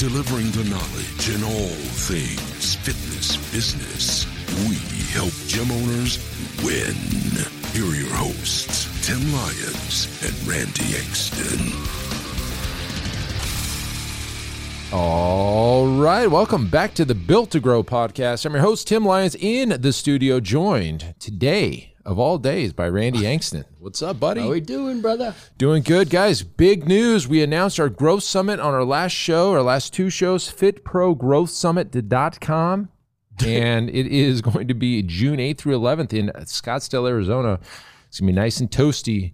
delivering the knowledge in all things fitness business. We help gym owners win. Here are your hosts, Tim Lyons and Randy Engston. All right, welcome back to the Built to Grow podcast. I'm your host, Tim Lyons, in the studio, joined today of all days by Randy Angston. What's up, buddy? How we doing, brother? Doing good, guys. Big news. We announced our growth summit on our last show, our last two shows, fitprogrowthsummit.com. and it is going to be June 8th through 11th in Scottsdale, Arizona. It's going to be nice and toasty.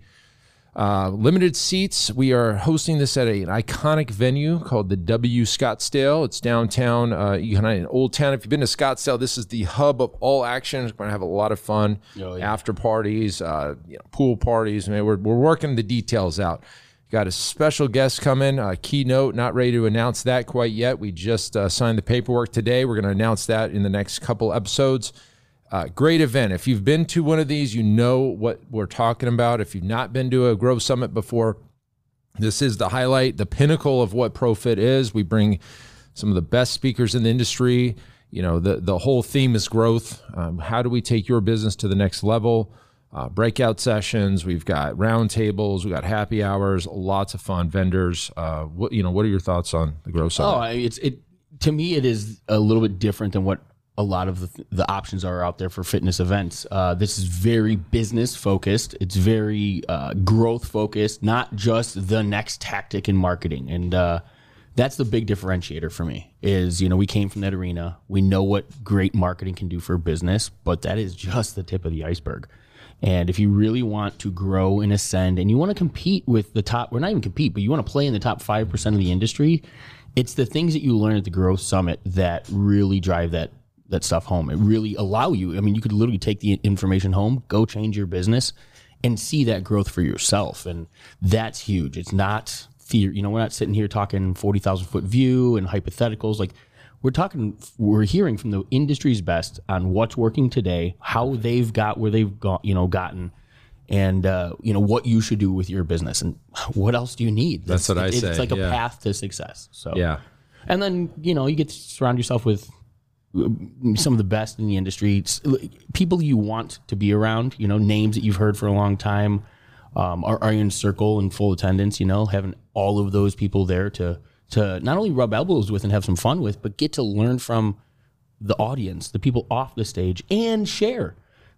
Uh, limited seats. We are hosting this at a, an iconic venue called the W Scottsdale. It's downtown, uh, you in Old Town. If you've been to Scottsdale, this is the hub of all action. We're going to have a lot of fun. Oh, yeah. After parties, uh, you know, pool parties. I mean, we're, we're working the details out. Got a special guest coming, a keynote. Not ready to announce that quite yet. We just uh, signed the paperwork today. We're going to announce that in the next couple episodes. Uh, great event. If you've been to one of these, you know what we're talking about. If you've not been to a Growth Summit before, this is the highlight, the pinnacle of what ProFit is. We bring some of the best speakers in the industry. You know, the, the whole theme is growth. Um, how do we take your business to the next level? Uh, breakout sessions. We've got roundtables. We've got happy hours. Lots of fun. Vendors. Uh, what you know? What are your thoughts on the Growth Summit? Oh, it's it to me. It is a little bit different than what a lot of the, the options are out there for fitness events. Uh, this is very business focused. It's very uh, growth focused, not just the next tactic in marketing. And uh, that's the big differentiator for me. Is you know we came from that arena. We know what great marketing can do for business, but that is just the tip of the iceberg. And if you really want to grow and ascend and you want to compete with the top, or not even compete, but you want to play in the top 5% of the industry, it's the things that you learn at the Growth Summit that really drive that that stuff home. It really allow you. I mean, you could literally take the information home, go change your business, and see that growth for yourself. And that's huge. It's not theory. You know, we're not sitting here talking forty thousand foot view and hypotheticals. Like we're talking, we're hearing from the industry's best on what's working today, how they've got where they've got, you know, gotten. And uh, you know what you should do with your business, and what else do you need? That's what I it's, say, It's like a yeah. path to success. So yeah. and then you know you get to surround yourself with some of the best in the industry It's- people you want to be around you know names that you've heard for a long time um, are, are in circle and full attendance you know having all of those people there to to not only rub elbows with and have some fun with but get to learn from the audience the people off the stage and share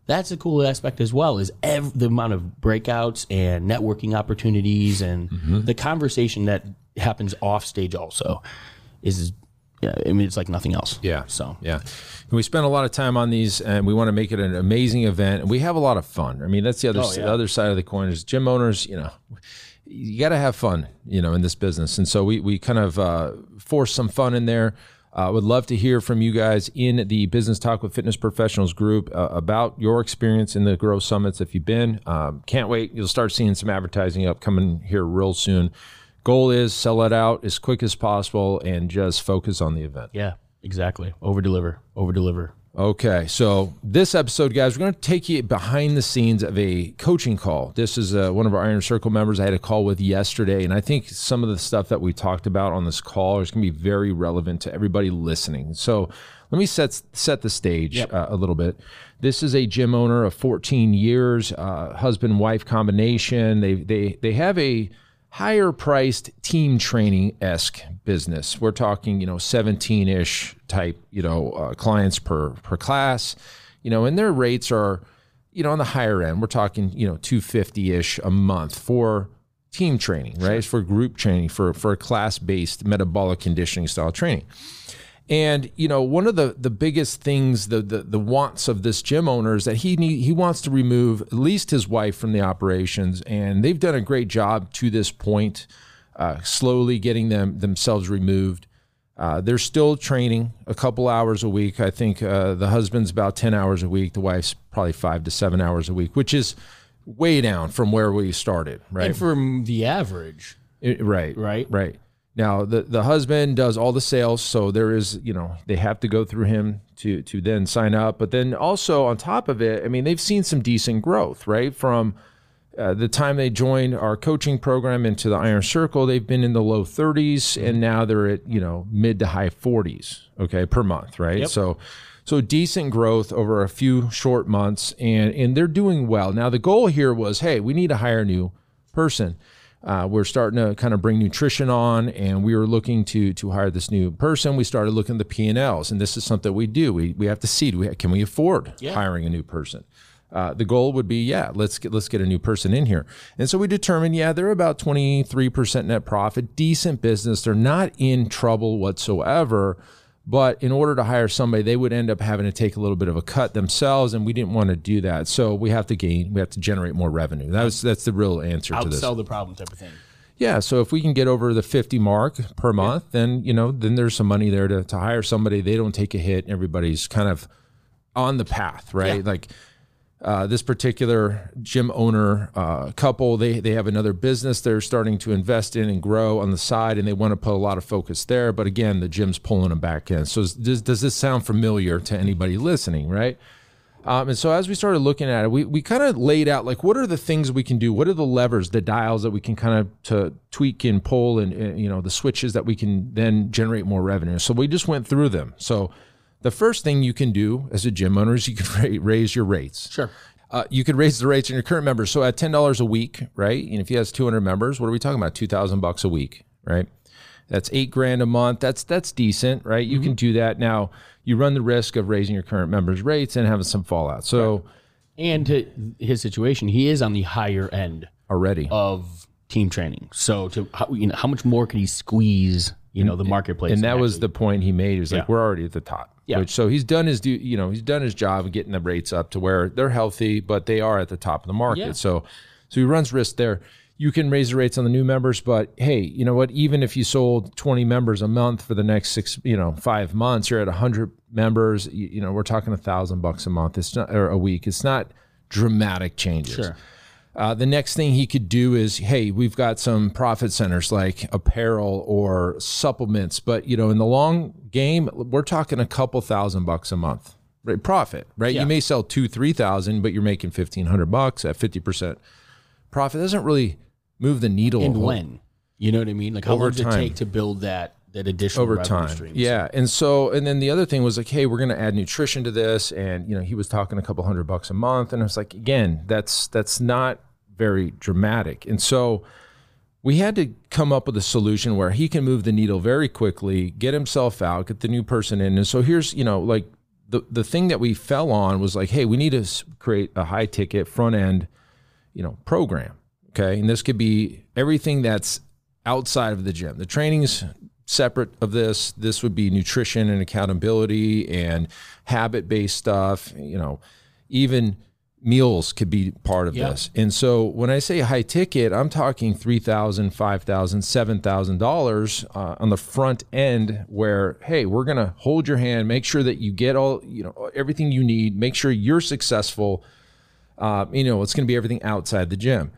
that's a cool aspect as well is ev- the amount of breakouts and networking opportunities and Mm-hmm. the conversation that happens off stage also is yeah, I mean it's like nothing else. Yeah. So Yeah. And we spend a lot of time on these and we want to make it an amazing event. And we have a lot of fun. I mean, that's the other, Oh, yeah. the other side of the coin is gym owners, you know, you got to have fun, you know, in this business. And so we, we kind of uh, force some fun in there. I would love to hear from you guys in the Business Talk with Fitness Professionals group uh, about your experience in the Growth Summits if you've been. Um, can't wait. You'll start seeing some advertising up coming here real soon. Goal is sell it out as quick as possible and just focus on the event. yeah, exactly. Over deliver. Over deliver. Okay, so this episode, guys, we're going to take you behind the scenes of a coaching call. This is uh, one of our Iron Circle members I had a call with yesterday, and I think some of the stuff that we talked about on this call is going to be very relevant to everybody listening. So let me set set the stage uh, a little bit. This is a gym owner of 14 years, uh, husband wife combination. They they they have a higher priced team training esque business. We're talking, you know, 17 ish type, you know, uh, clients per per class, you know, and their rates are, you know, on the higher end. We're talking, you know, 250 ish a month for team training, right? It's for group training, for for class based metabolic conditioning style training. And you know, one of the the biggest things, the the, the wants of this gym owner is that he need, he wants to remove at least his wife from the operations, and they've done a great job to this point, uh, slowly getting them themselves removed. Uh, they're still training a couple hours a week. I think uh, the husband's about 10 hours a week. The wife's probably five to seven hours a week, which is way down from where we started, right? And from the average, It- right, Right. right. Now the the husband does all the sales, so there is you know they have to go through him to to then sign up. But then also on top of it, I mean they've seen some decent growth, right? From uh, the time they joined our coaching program into the Iron Circle, they've been in the low 30s, and now they're at you know mid to high 40s, okay, per month, right? Yep. So, so decent growth over a few short months, and and they're doing well. Now the goal here was, hey, we need to hire a new person. Uh, we're starting to kind of bring nutrition on, and we were looking to to hire this new person. We started looking at the P and Ls, and this is something we do. We we have to see, do we can we afford hiring a new person? Uh, the goal would be, yeah, let's get let's get a new person in here. And so we determined, yeah, they're about twenty three percent net profit, decent business. They're not in trouble whatsoever. But in order to hire somebody, they would end up having to take a little bit of a cut themselves, and we didn't want to do that. So we have to gain, we have to generate more revenue. That's that's the real answer to this. outsell the problem type of thing. Yeah, so if we can get over the 50 mark per month, then you know, then there's some money there to, to hire somebody. They don't take a hit. Everybody's kind of on the path, right? Like uh, this particular gym owner uh, couple, they they have another business they're starting to invest in and grow on the side, and they want to put a lot of focus there. But again, the gym's pulling them back in. So does, does this sound familiar to anybody listening, right? Um, and so as we started looking at it, we, we kind of laid out like what are the things we can do? What are the levers, the dials that we can kind of to tweak and pull, and, and you know the switches that we can then generate more revenue. So we just went through them. So the first thing you can do as a gym owner is you can raise your rates. Sure. Uh, you could raise the rates on your current members. So at ten dollars a week, right? And if he has two hundred members, what are we talking about? Two thousand bucks a week, right? That's eight grand a month. That's that's decent, right? You can do that. Now you run the risk of raising your current members' rates and having some fallout. So And to his situation, he is on the higher end already, of team training. So to how, you know, how much more can he squeeze? You know, the marketplace. and that was the point he made. He was like, "We're already at the top." Yeah. Which, so he's done his do. You know, he's done his job of getting the rates up to where they're healthy, but they are at the top of the market. Yeah. So, so he runs risk there. You can raise the rates on the new members, but hey, you know what? Even if you sold 20 members a month for the next six, you know, five months, you're at 100 members. You, you know, we're talking a thousand bucks a month. It's not or a week. It's not dramatic changes. Sure. Uh, the next thing he could do is, hey, we've got some profit centers like apparel or supplements, but you know, in the long game, we're talking a couple thousand bucks a month, right? Profit, right? Yeah. You may sell two, three thousand, but you're making fifteen hundred bucks at fifty percent profit. It doesn't really move the needle. and when you know what I mean? Like how long does it take to build that that additional over revenue time. streams? Yeah. And so, and then the other thing was like, hey, we're going to add nutrition to this. And, you know, he was talking a couple hundred bucks a month. And I was like, again, that's, that's not very dramatic. And so we had to come up with a solution where he can move the needle very quickly, get himself out, get the new person in. And so here's, you know, like the, the thing that we fell on was like, hey, we need to create a high ticket front end, you know, program. Okay. And this could be everything that's outside of the gym. The training's separate of this. This would be nutrition and accountability and habit based stuff. You know, even meals could be part of Yeah. this. And so when I say high ticket, I'm talking three thousand, five thousand, seven thousand dollars uh, on the front end. Where hey, we're gonna hold your hand, make sure that you get all you know everything you need, make sure you're successful. Uh, you know, it's going to be everything outside the gym.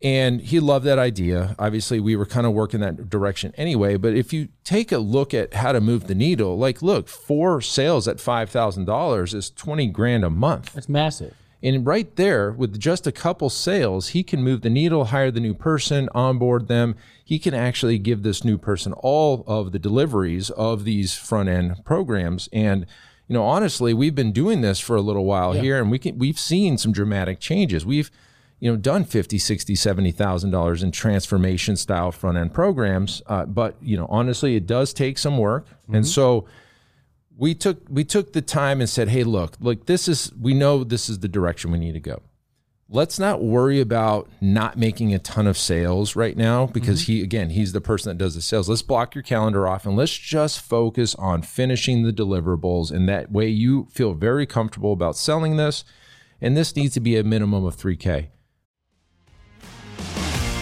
And he loved that idea. Obviously, we were kind of working that direction anyway. But if you take a look at how to move the needle, like, look, four sales at $5,000 is 20 grand a month. That's massive. And right there, with just a couple sales, he can move the needle, hire the new person, onboard them. He can actually give this new person all of the deliveries of these front end programs. And you know, honestly, we've been doing this for a little while here, and we can we've seen some dramatic changes. We've you know done 50 60 70 thousand dollars in transformation style front end programs uh, but you know honestly it does take some work and so we took we took the time and said, "Hey, look, look, this is we know this is the direction we need to go. Let's not worry about not making a ton of sales right now because mm-hmm. he again, he's the person that does the sales. Let's block your calendar off and let's just focus on finishing the deliverables and that way you feel very comfortable about selling this and this needs to be a minimum of 3k.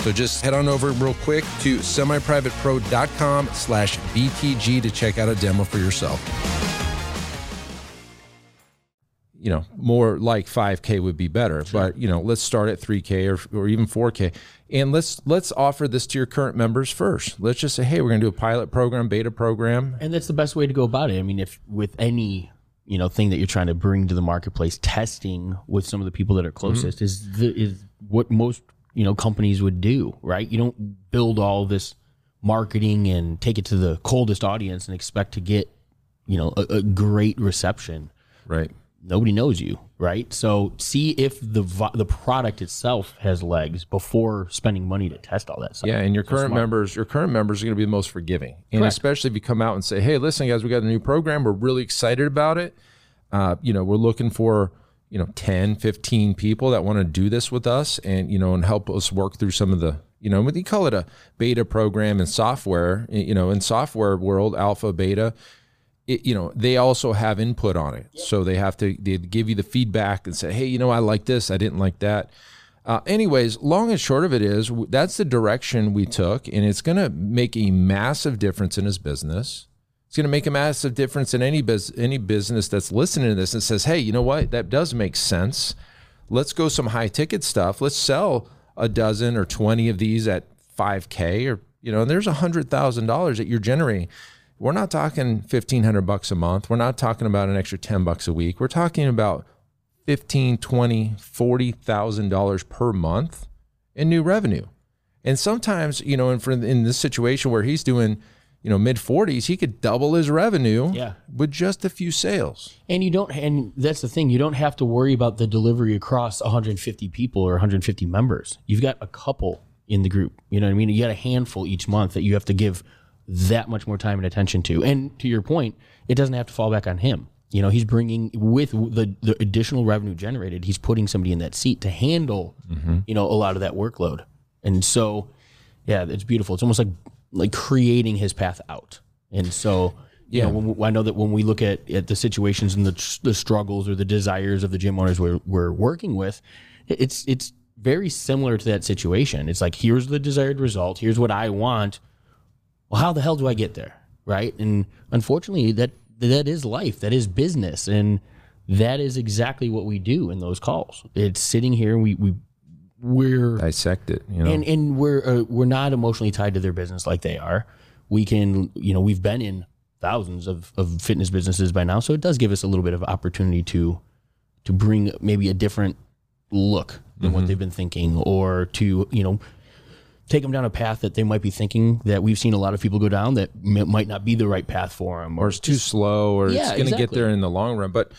So just head on over real quick to semiprivatepro.com slash BTG to check out a demo for yourself. You know, more like 5K would be better, but you know, let's start at 3K or, or even 4K, and let's let's offer this to your current members first. Let's just say, hey, we're going to do a pilot program, beta program, And that's the best way to go about it. I mean, if with any you know thing that you're trying to bring to the marketplace, testing with some of the people that are closest mm-hmm. is the, is what most you know companies would do, right? You don't build all this marketing and take it to the coldest audience and expect to get you know a, a great reception. right? Nobody knows you, right? So see if the the product itself has legs before spending money to test all that stuff. Yeah, and your current members, your current members are going to be the most forgiving, and Correct. especially if you come out and say, "Hey, listen, guys, we got a new program. We're really excited about it. Uh, you know, we're looking for you know 10, 15 people that want to do this with us, and you know, and help us work through some of the." You know, what you call it a beta program in software. You know, in software world, alpha, beta, it, you know they also have input on it so they have to they give you the feedback and say hey you know i like this i didn't like that uh, anyways long and short of it is that's the direction we took and it's going to make a massive difference in his business it's going to make a massive difference in any bus- any business that's listening to this and says hey you know what? That does make sense. Let's go some high ticket stuff. Let's sell a dozen or 20 of these at 5k or you know and there's a hundred thousand dollars that you're generating. We're not talking 1500 bucks a month. We're not talking about an extra 10 bucks a week. We're talking about 15 20 40 thousand dollars per month in new revenue. And sometimes you know in, in this situation where he's doing you know mid 40s he could double his revenue Yeah. with just a few sales And you don't, and that's the thing. You don't have to worry about the delivery across 150 people or 150 members. You've got a couple in the group. You know what I mean? You got a handful each month that you have to give that much more time and attention to. And to your point, it doesn't have to fall back on him. You know, he's bringing with the the additional revenue generated. He's putting somebody in that seat to handle, mm-hmm. you know, a lot of that workload. And so, yeah, it's beautiful. It's almost like like creating his path out. And so, you know, when, I know that when we look at, at the situations and the, the struggles or the desires of the gym owners we're, we're working with, it's it's very similar to that situation. It's like here's the desired result. Here's what I want. Well, how the hell do I get there? Right? And unfortunately, that that is life. That is business, and that is exactly what we do in those calls. It's sitting here. and We we we're dissect it you know? And and we're uh, we're not emotionally tied to their business like they are. We can, you know, we've been in thousands of, of fitness businesses by now, so it does give us a little bit of opportunity to to bring maybe a different look than what they've been thinking, or to you know take them down a path that they might be thinking that we've seen a lot of people go down that m- might not be the right path for them, or it's too slow or Yeah, it's going to get there in the long run. But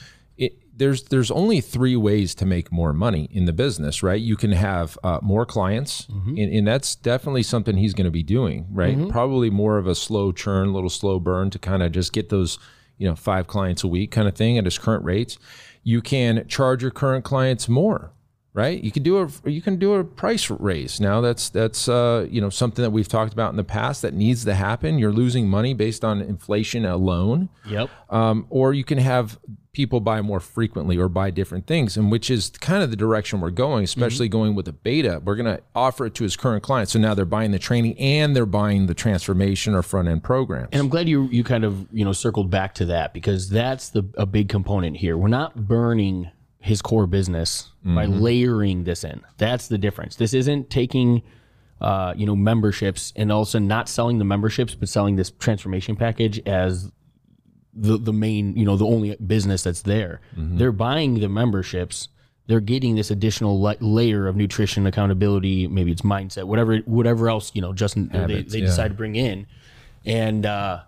there's there's only three ways to make more money in the business right? You can have uh, more clients Mm-hmm. and, and that's definitely something he's going to be doing right? Probably more of a slow churn little slow burn to kind of just get those you know five clients a week kind of thing at his current rates. You can charge your current clients more right? You can do a you can do a price raise. Now that's that's uh, you know something that we've talked about in the past that needs to happen. You're losing money based on inflation alone. Yep. Um, or you can have people buy more frequently or buy different things, and which is kind of the direction we're going, especially going with the beta. We're going to offer it to his current clients. So now they're buying the training and they're buying the transformation or front end programs. And I'm glad you you kind of you know circled back to that because that's the a big component here. We're not burning his core business by layering this in. That's the difference. This isn't taking uh, you know memberships and also not selling the memberships, but selling this transformation package as the the main you know the only business that's there. They're buying the memberships. They're getting this additional la- layer of nutrition, accountability, maybe it's mindset, whatever whatever else you know. Justin they, they yeah. decide to bring in, and uh,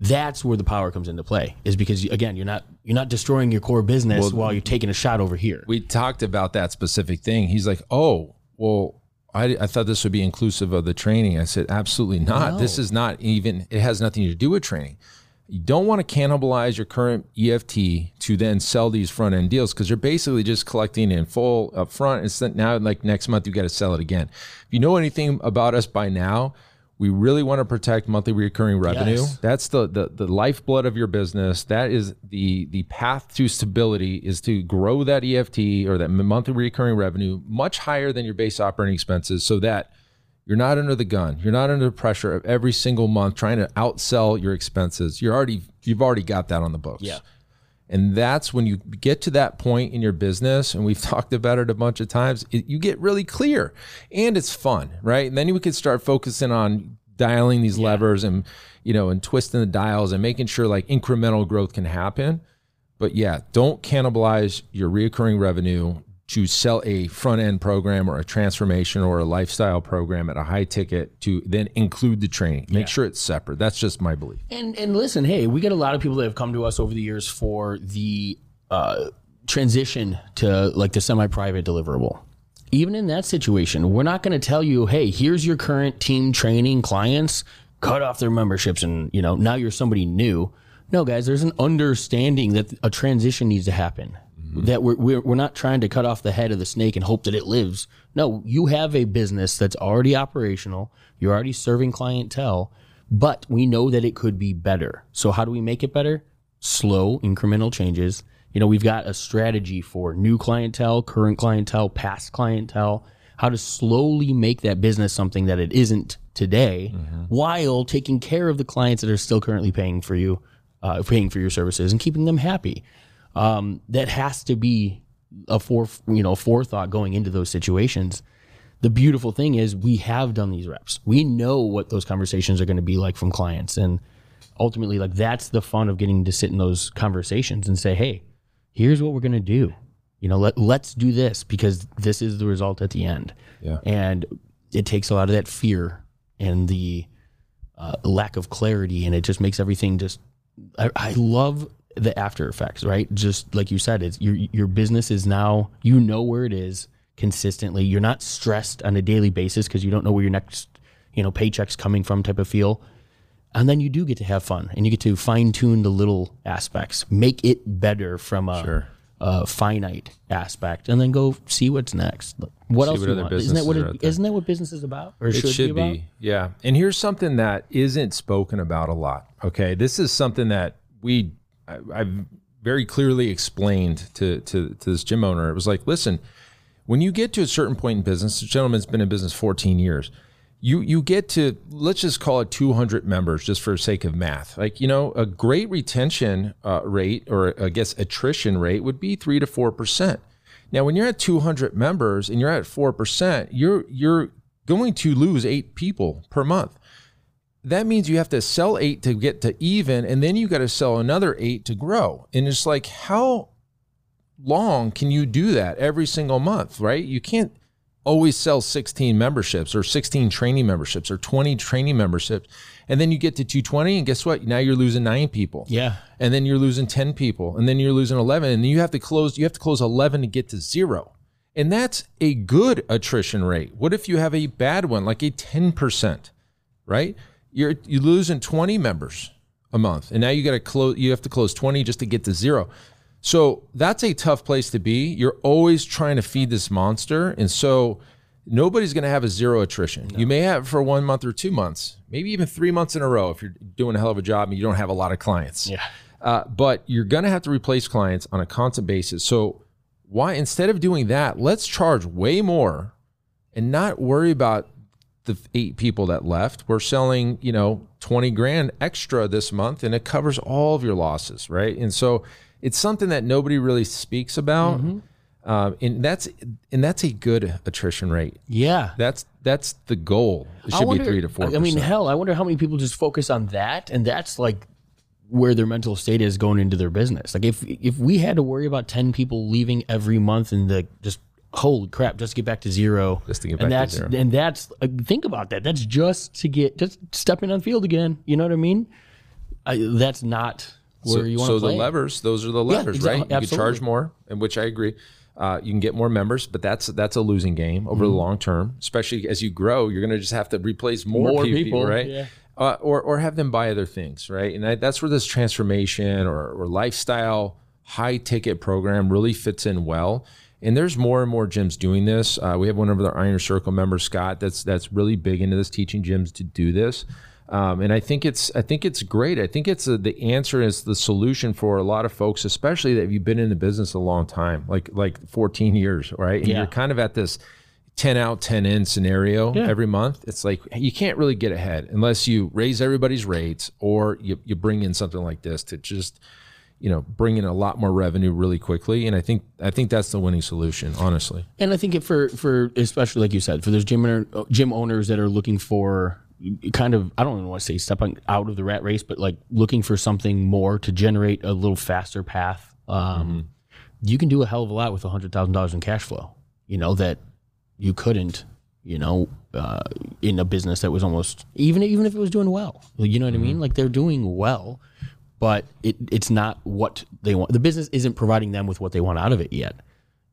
that's where the power comes into play. Is because again, you're not you're not destroying your core business while you're taking a shot over here. we talked about that specific thing. He's like, "Oh, well, I, I thought this would be inclusive of the training." I said, "Absolutely not. This is not even. It has nothing to do with training. You don't want to cannibalize your current EFT to then sell these front end deals because you're basically just collecting in full up front. And now, like next month, you got to sell it again. If you know anything about us by now." We really want to protect monthly recurring revenue. Yes. That's the, the the lifeblood of your business. That is the the path to stability is to grow that EFT or that monthly recurring revenue much higher than your base operating expenses, so that you're not under the gun. You're not under the pressure of every single month trying to outsell your expenses. You're already you've already got that on the books. Yeah. And that's when you get to that point in your business, and we've talked about it a bunch of times, it, you get really clear and it's fun, right? And then you could start focusing on dialing these levers and, you know, and twisting the dials and making sure like incremental growth can happen. But yeah, don't cannibalize your reoccurring revenue to sell a front end program or a transformation or a lifestyle program at a high ticket to then include the training. Make sure it's separate. That's just my belief. And and listen, hey, we get a lot of people that have come to us over the years for the uh, transition to like the semi-private deliverable. Even in that situation, we're not going to tell you, hey, here's your current team training clients, cut off their memberships, and you know now you're somebody new. No, guys, there's an understanding that a transition needs to happen. That we're, we're we're not trying to cut off the head of the snake and hope that it lives. No, you have a business that's already operational. You're already serving clientele, but we know that it could be better. So how do we make it better? Slow, incremental changes. You know, we've got a strategy for new clientele, current clientele, past clientele, how to slowly make that business something that it isn't today while taking care of the clients that are still currently paying for you, uh, paying for your services and keeping them happy. Um, that has to be a fore, you know, forethought going into those situations the beautiful thing is we have done these reps. We know what those conversations are going to be like from clients. And ultimately, like that's the fun of getting to sit in those conversations and say, hey, here's what we're going to do. You know, let, let's do this because this is the result at the end. Yeah. And it takes a lot of that fear and the uh, lack of clarity, and it just makes everything just. I, I love the after effects, right? Just like you said, it's your your business is now you know where it is consistently. You're not stressed on a daily basis because you don't know where your next you know paycheck's coming from, type of feel. And then you do get to have fun, and you get to fine tune the little aspects, make it better from a, Sure. a finite aspect, and then go see what's next. What See else? what you want? Isn't that what it, isn't that what business is about, or It should, should, be, about? be, yeah. And here's something that isn't spoken about a lot. Okay, this is something that we I, I've very clearly explained to, to to this gym owner. It was like, listen, when you get to a certain point in business, the gentleman's been in business 14 years. You you get to let's just call it 200 members, just for sake of math. Like you know, a great retention uh, rate or I guess attrition rate would be three to four percent. Now, when you're at 200 members and you're at 4%, you're you're going to lose 8 people per month. That means you have to sell 8 to get to even and then you got to sell another 8 to grow. And it's like how long can you do that every single month, right? You can't always sell 16 memberships or 16 training memberships or 20 training memberships and then you get to 220 and guess what? Now you're losing 9 people Yeah, and then you're losing 10 people and then you're losing 11 and you have to close you have to close 11 to get to zero and that's a good attrition rate what if you have a bad one like a 10% right you're you're losing 20 members a month and now you got to close you have to close 20 just to get to zero So that's a tough place to be. You're always trying to feed this monster. And so nobody's going to have a zero attrition. You may have for one month or two months, maybe even three months in a row if you're doing a hell of a job and you don't have a lot of clients. Yeah. Uh, but you're going to have to replace clients on a constant basis. So why instead of doing that, let's charge way more and not worry about the eight people that left. We're selling, you know, 20 grand extra this month and it covers all of your losses, right? And so it's something that nobody really speaks about. Um, and that's and that's a good attrition rate. Yeah. That's that's the goal. It should wonder- be three to four. I mean, hell, I wonder how many people just focus on that, and that's like where their mental state is going into their business. Like if if we had to worry about ten people leaving every month and the just holy crap, just to get back to zero, Just to get and back to that's zero. and that's uh, think about that. That's just to get just stepping on field again. You know what I mean? I, that's not where so, you want so to play. the levers, those are the levers, exactly. right? You can charge more, and which I agree. Uh, you can get more members, but that's that's a losing game over Mm-hmm. the long term. Especially as you grow, you're going to just have to replace more, More people, people, right? yeah. Uh, or or have them buy other things, right? And that, that's where this transformation or, or lifestyle high ticket program really fits in well. And there's more and more gyms doing this. Uh, we have one of our Iron Circle members, Scott, that's that's really big into this, teaching gyms to do this. Um, and I think it's I think it's great. I think it's a, the answer is the solution for a lot of folks, especially that you've been in the business a long time, like like 14 years, right? And Yeah. you're kind of at this 10 out 10 in scenario Yeah. every month it's like you can't really get ahead unless you raise everybody's rates or you, you bring in something like this to just you know bring in a lot more revenue really quickly and i think i think that's the winning solution honestly And I think it for for especially like you said, for those gym owner, gym owners that are looking for kind of I don't even want to say stepping out of the rat race, but like looking for something more to generate a little faster path. Um, You can do a hell of a lot with a hundred thousand dollars in cash flow. You know that you couldn't. You know, uh, in a business that was almost even even if it was doing well. You know what I mean? Like they're doing well, but it it's not what they want. The business isn't providing them with what they want out of it yet.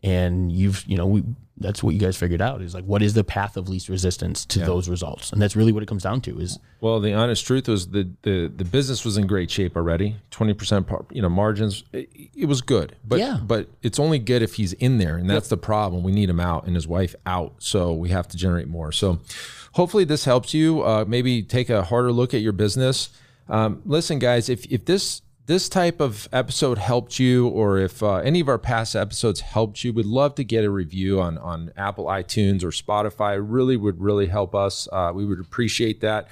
And you've you know we that's what you guys figured out is like what is the path of least resistance to those results? And that's really what it comes down to is well the honest truth was the the, the business was in great shape already. 20% par- you know margins it, it was good but Yeah. but it's only good if he's in there and that's the problem. We need him out and his wife out. So we have to generate more. So hopefully this helps you uh, maybe take a harder look at your business um, listen guys if if this this type of episode helped you or if uh, any of our past episodes helped you we'd love to get a review on on apple itunes or spotify. Really would really help us. Uh, we would appreciate that.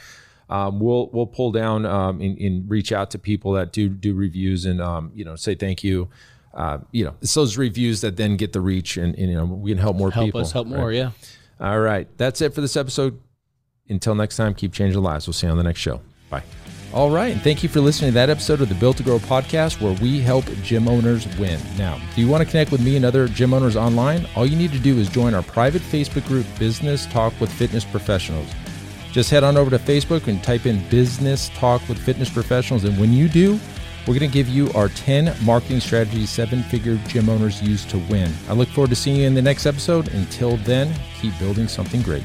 Um, we'll we'll pull down um, and, and reach out to people that do do reviews and um, you know say thank you. Uh, you know it's those reviews that then get the reach and, and you know we can help more help people us help right? more yeah. All right. That's it for this episode. Until next time keep changing lives. We'll see you on the next show. Bye all right, and thank you for listening to that episode of the Built to Grow podcast where we help gym owners win. Now, do you want to connect with me and other gym owners online? All you need to do is join our private Facebook group, Business Talk with Fitness Professionals. Just head on over to Facebook and type in Business Talk with Fitness Professionals. And when you do, we're going to give you our 10 marketing strategies seven figure gym owners use to win. I look forward to seeing you in the next episode. Until then, keep building something great.